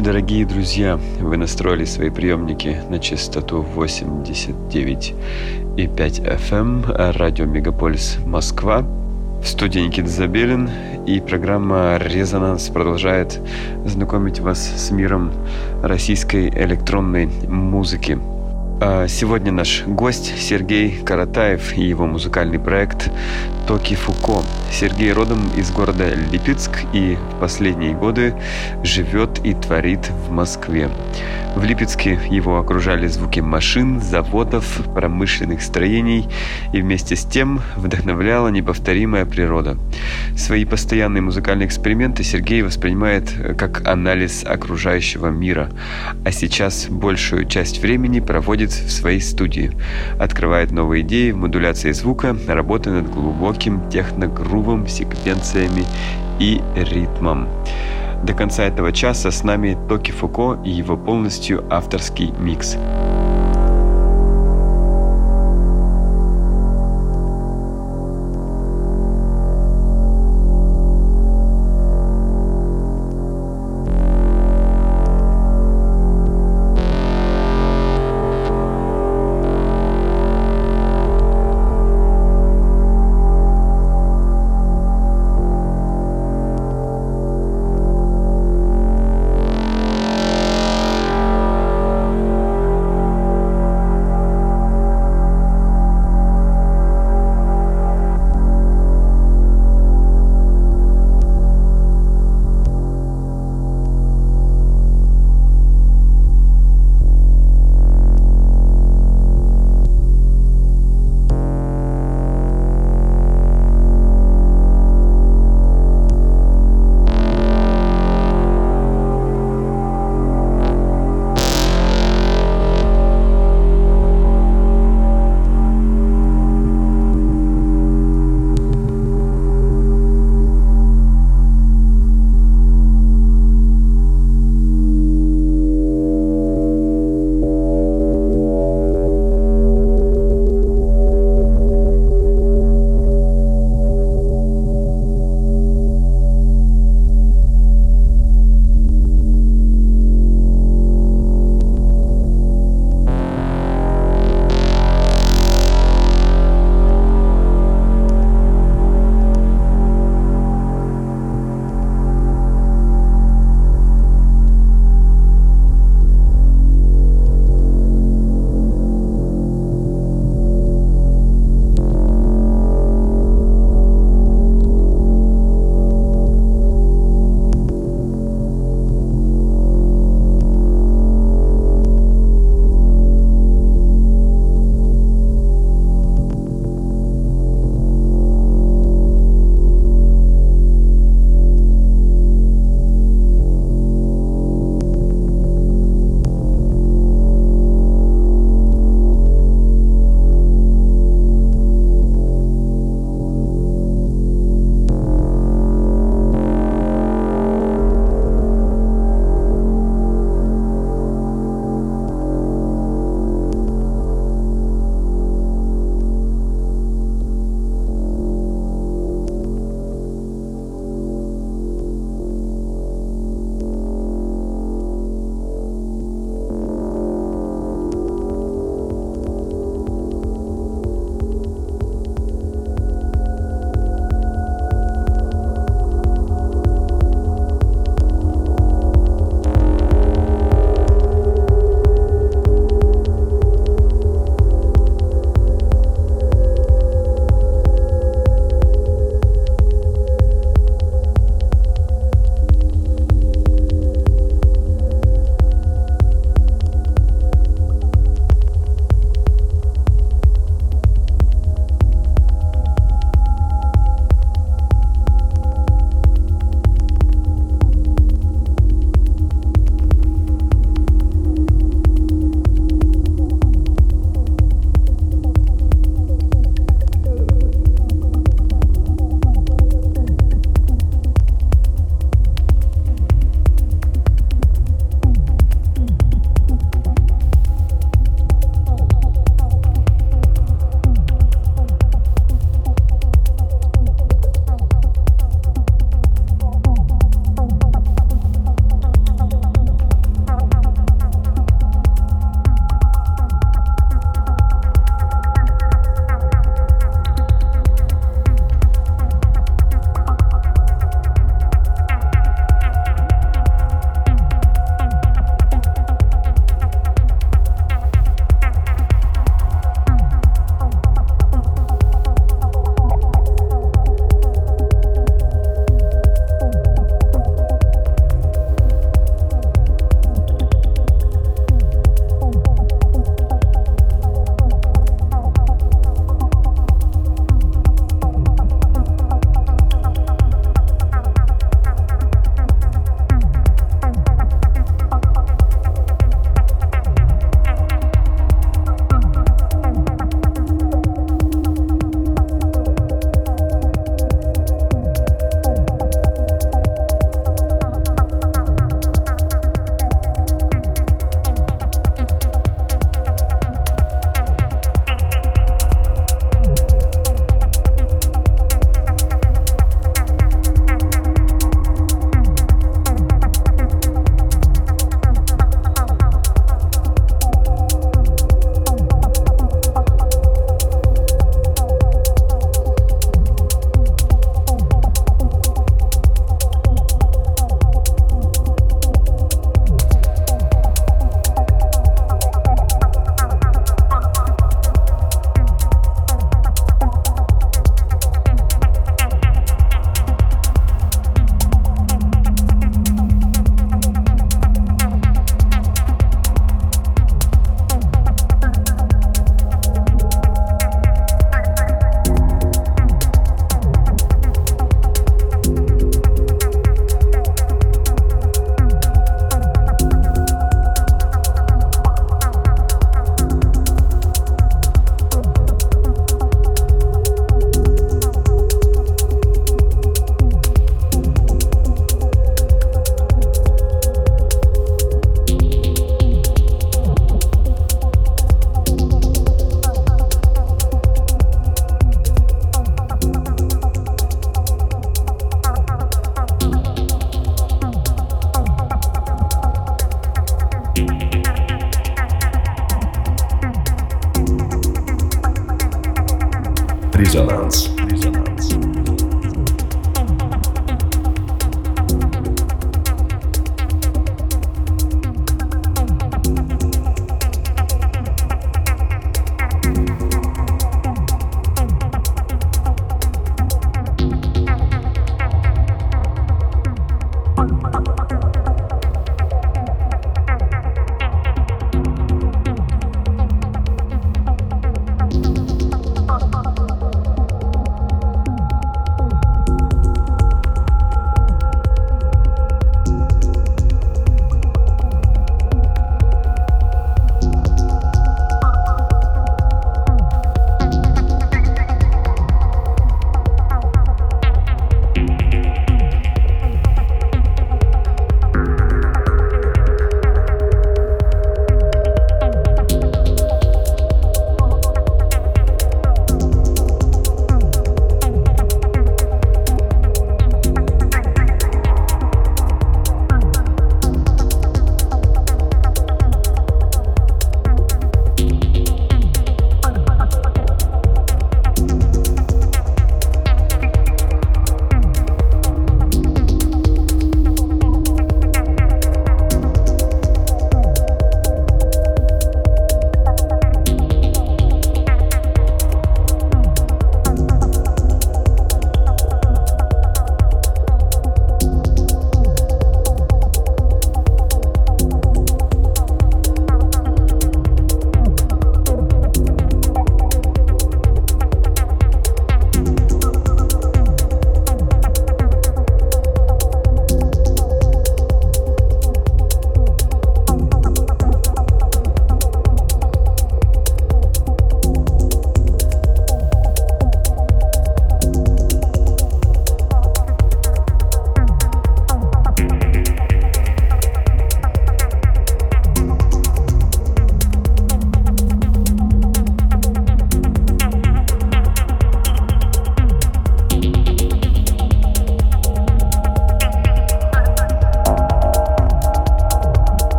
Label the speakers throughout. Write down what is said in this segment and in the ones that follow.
Speaker 1: ночи, дорогие друзья! Вы настроили свои приемники на частоту 89,5 FM эм, радио Мегаполис Москва. В студии Никита Забелин и программа «Резонанс» продолжает знакомить вас с миром российской электронной музыки – а, сегодня наш гость Сергей Каратаев и его музыкальный проект Токи Фуко. Сергей родом из города Липецк и в последние годы живет и творит в Москве. В Липецке его окружали звуки машин, заводов, промышленных строений и вместе с тем вдохновляла неповторимая природа. Свои постоянные музыкальные эксперименты Сергей воспринимает как анализ окружающего мира, а сейчас большую часть времени проводит в своей студии, открывает новые идеи в модуляции звука, работая над глубоким техногрувом, секвенциями и ритмом. До конца этого часа с нами Токи Фуко и его полностью авторский микс.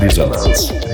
Speaker 2: Resonance.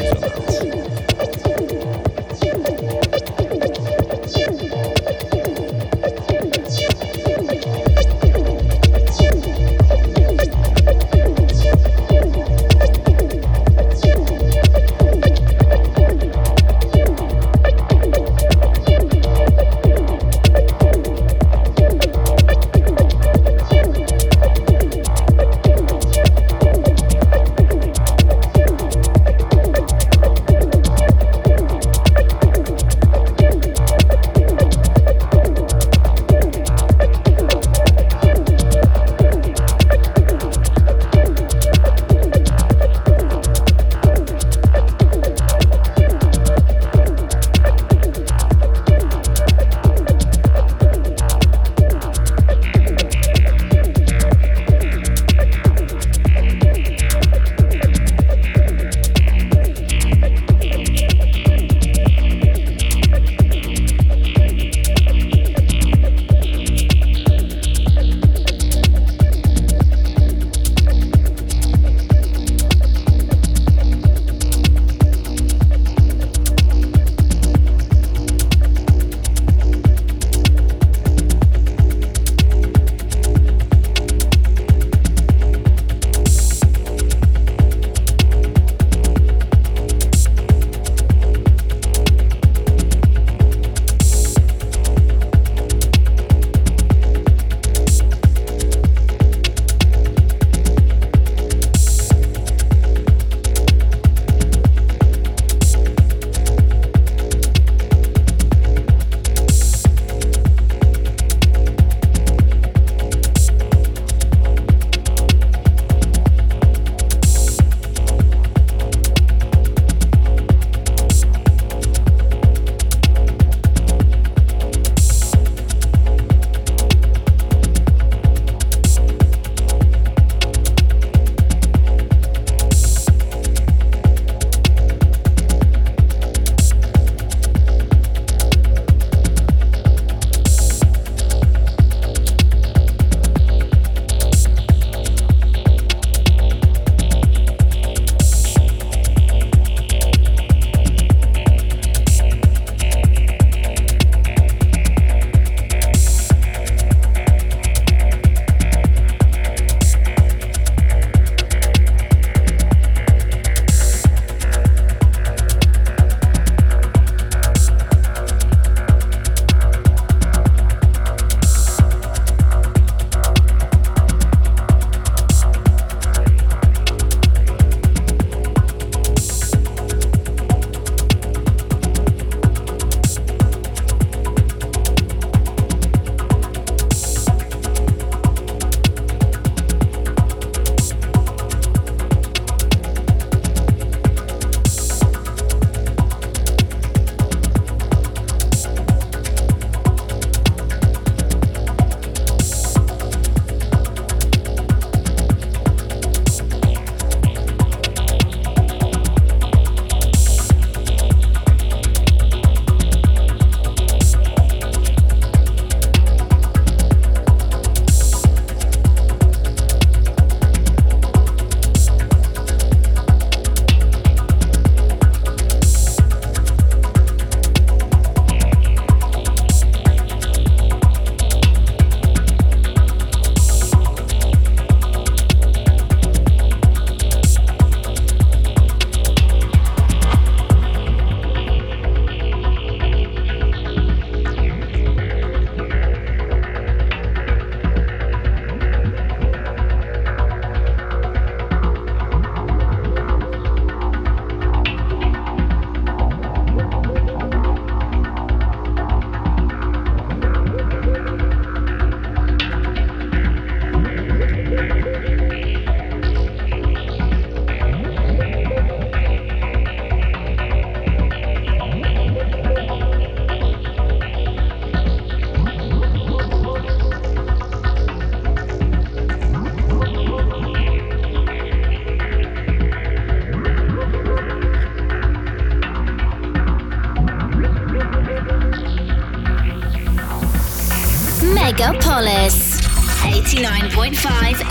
Speaker 2: Hollis. 89.5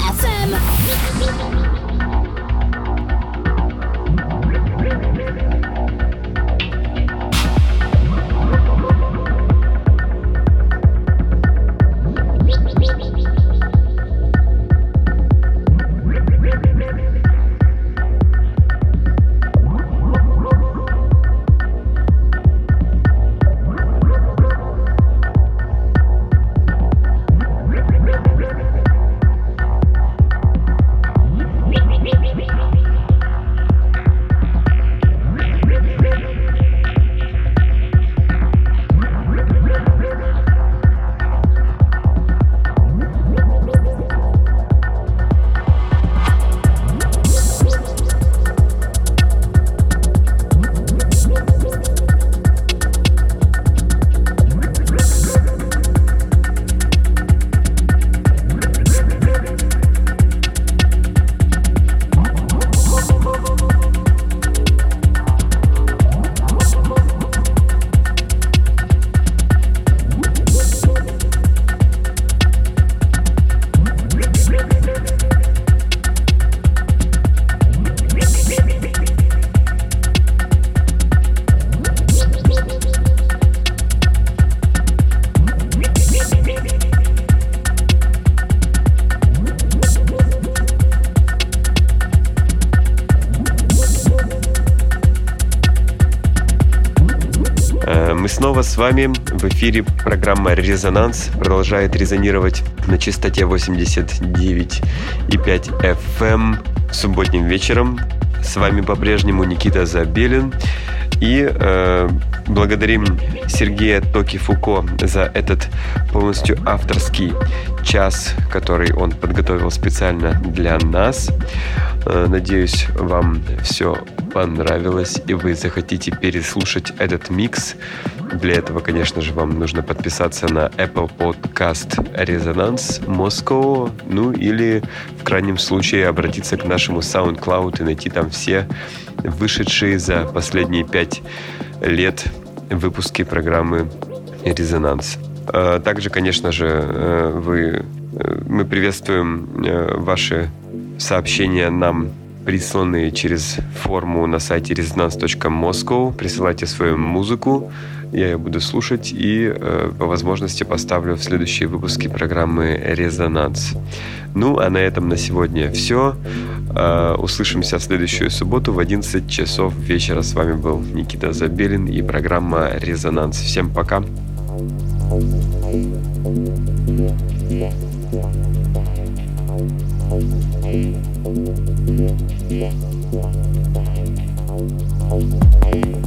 Speaker 1: с вами. В эфире программа «Резонанс» продолжает резонировать на частоте 89,5 FM субботним вечером. С вами по-прежнему Никита Забелин. И э, благодарим Сергея Токи Фуко за этот полностью авторский час, который он подготовил специально для нас. Э, надеюсь, вам все понравилось и вы захотите переслушать этот микс для этого, конечно же, вам нужно подписаться на Apple Podcast Resonance Moscow, ну или в крайнем случае обратиться к нашему SoundCloud и найти там все вышедшие за последние пять лет выпуски программы «Резонанс». А также, конечно же, э, вы, э, мы приветствуем э, ваши сообщения нам присланные через форму на сайте resonance.moscow, присылайте свою музыку, я ее буду слушать и э, по возможности поставлю в следующие выпуски программы «Резонанс». Ну, а на этом на сегодня все. Э, услышимся в следующую субботу в 11 часов вечера. С вами был Никита Забелин и программа «Резонанс». Всем пока!
Speaker 3: Yeah. Hey.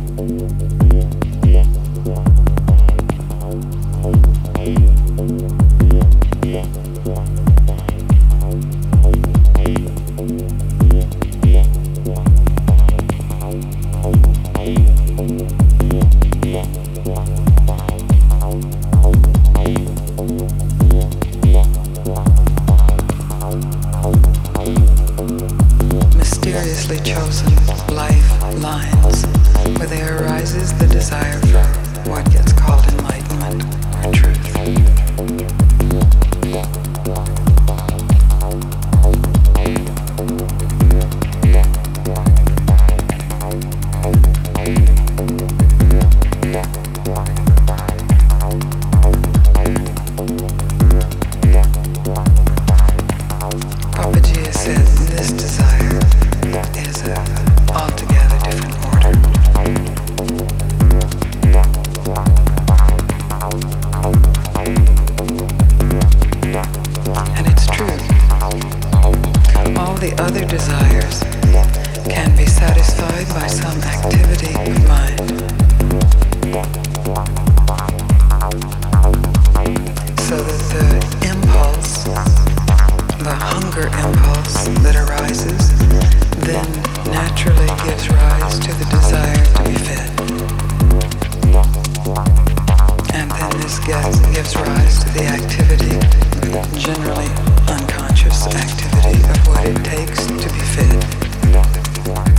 Speaker 3: stronger impulse that arises, then naturally gives rise to the desire to be fed. And then this gets, gives rise to the activity, generally unconscious activity of what it takes to be fed.